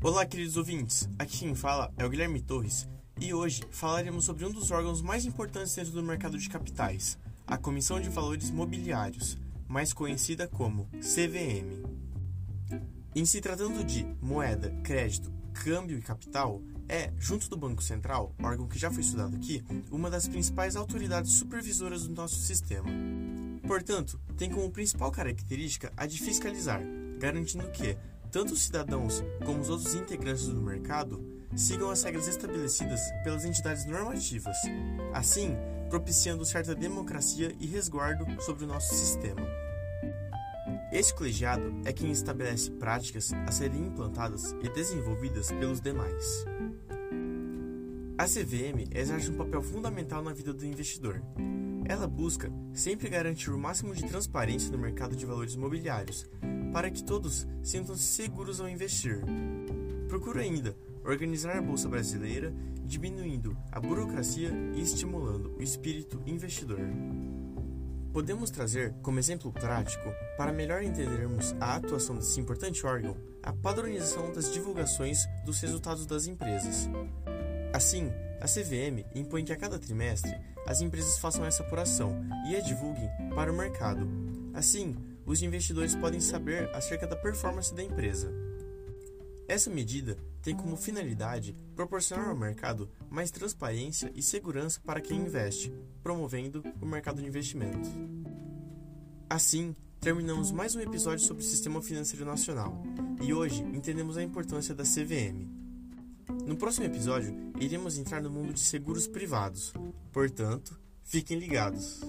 Olá, queridos ouvintes. Aqui quem fala é o Guilherme Torres e hoje falaremos sobre um dos órgãos mais importantes dentro do mercado de capitais, a Comissão de Valores Mobiliários, mais conhecida como CVM. Em se tratando de moeda, crédito, câmbio e capital, é, junto do Banco Central, órgão que já foi estudado aqui, uma das principais autoridades supervisoras do nosso sistema. Portanto, tem como principal característica a de fiscalizar, garantindo que tanto os cidadãos como os outros integrantes do mercado sigam as regras estabelecidas pelas entidades normativas, assim propiciando certa democracia e resguardo sobre o nosso sistema. Este colegiado é quem estabelece práticas a serem implantadas e desenvolvidas pelos demais. A CVM exerce um papel fundamental na vida do investidor. Ela busca sempre garantir o máximo de transparência no mercado de valores imobiliários, para que todos sintam-se seguros ao investir. Procura ainda organizar a Bolsa Brasileira, diminuindo a burocracia e estimulando o espírito investidor. Podemos trazer como exemplo prático, para melhor entendermos a atuação desse importante órgão, a padronização das divulgações dos resultados das empresas. Assim, a CVM impõe que a cada trimestre as empresas façam essa apuração e a divulguem para o mercado. Assim, os investidores podem saber acerca da performance da empresa. Essa medida tem como finalidade proporcionar ao mercado mais transparência e segurança para quem investe, promovendo o mercado de investimento. Assim, terminamos mais um episódio sobre o Sistema Financeiro Nacional e hoje entendemos a importância da CVM. No próximo episódio, iremos entrar no mundo de seguros privados, portanto, fiquem ligados.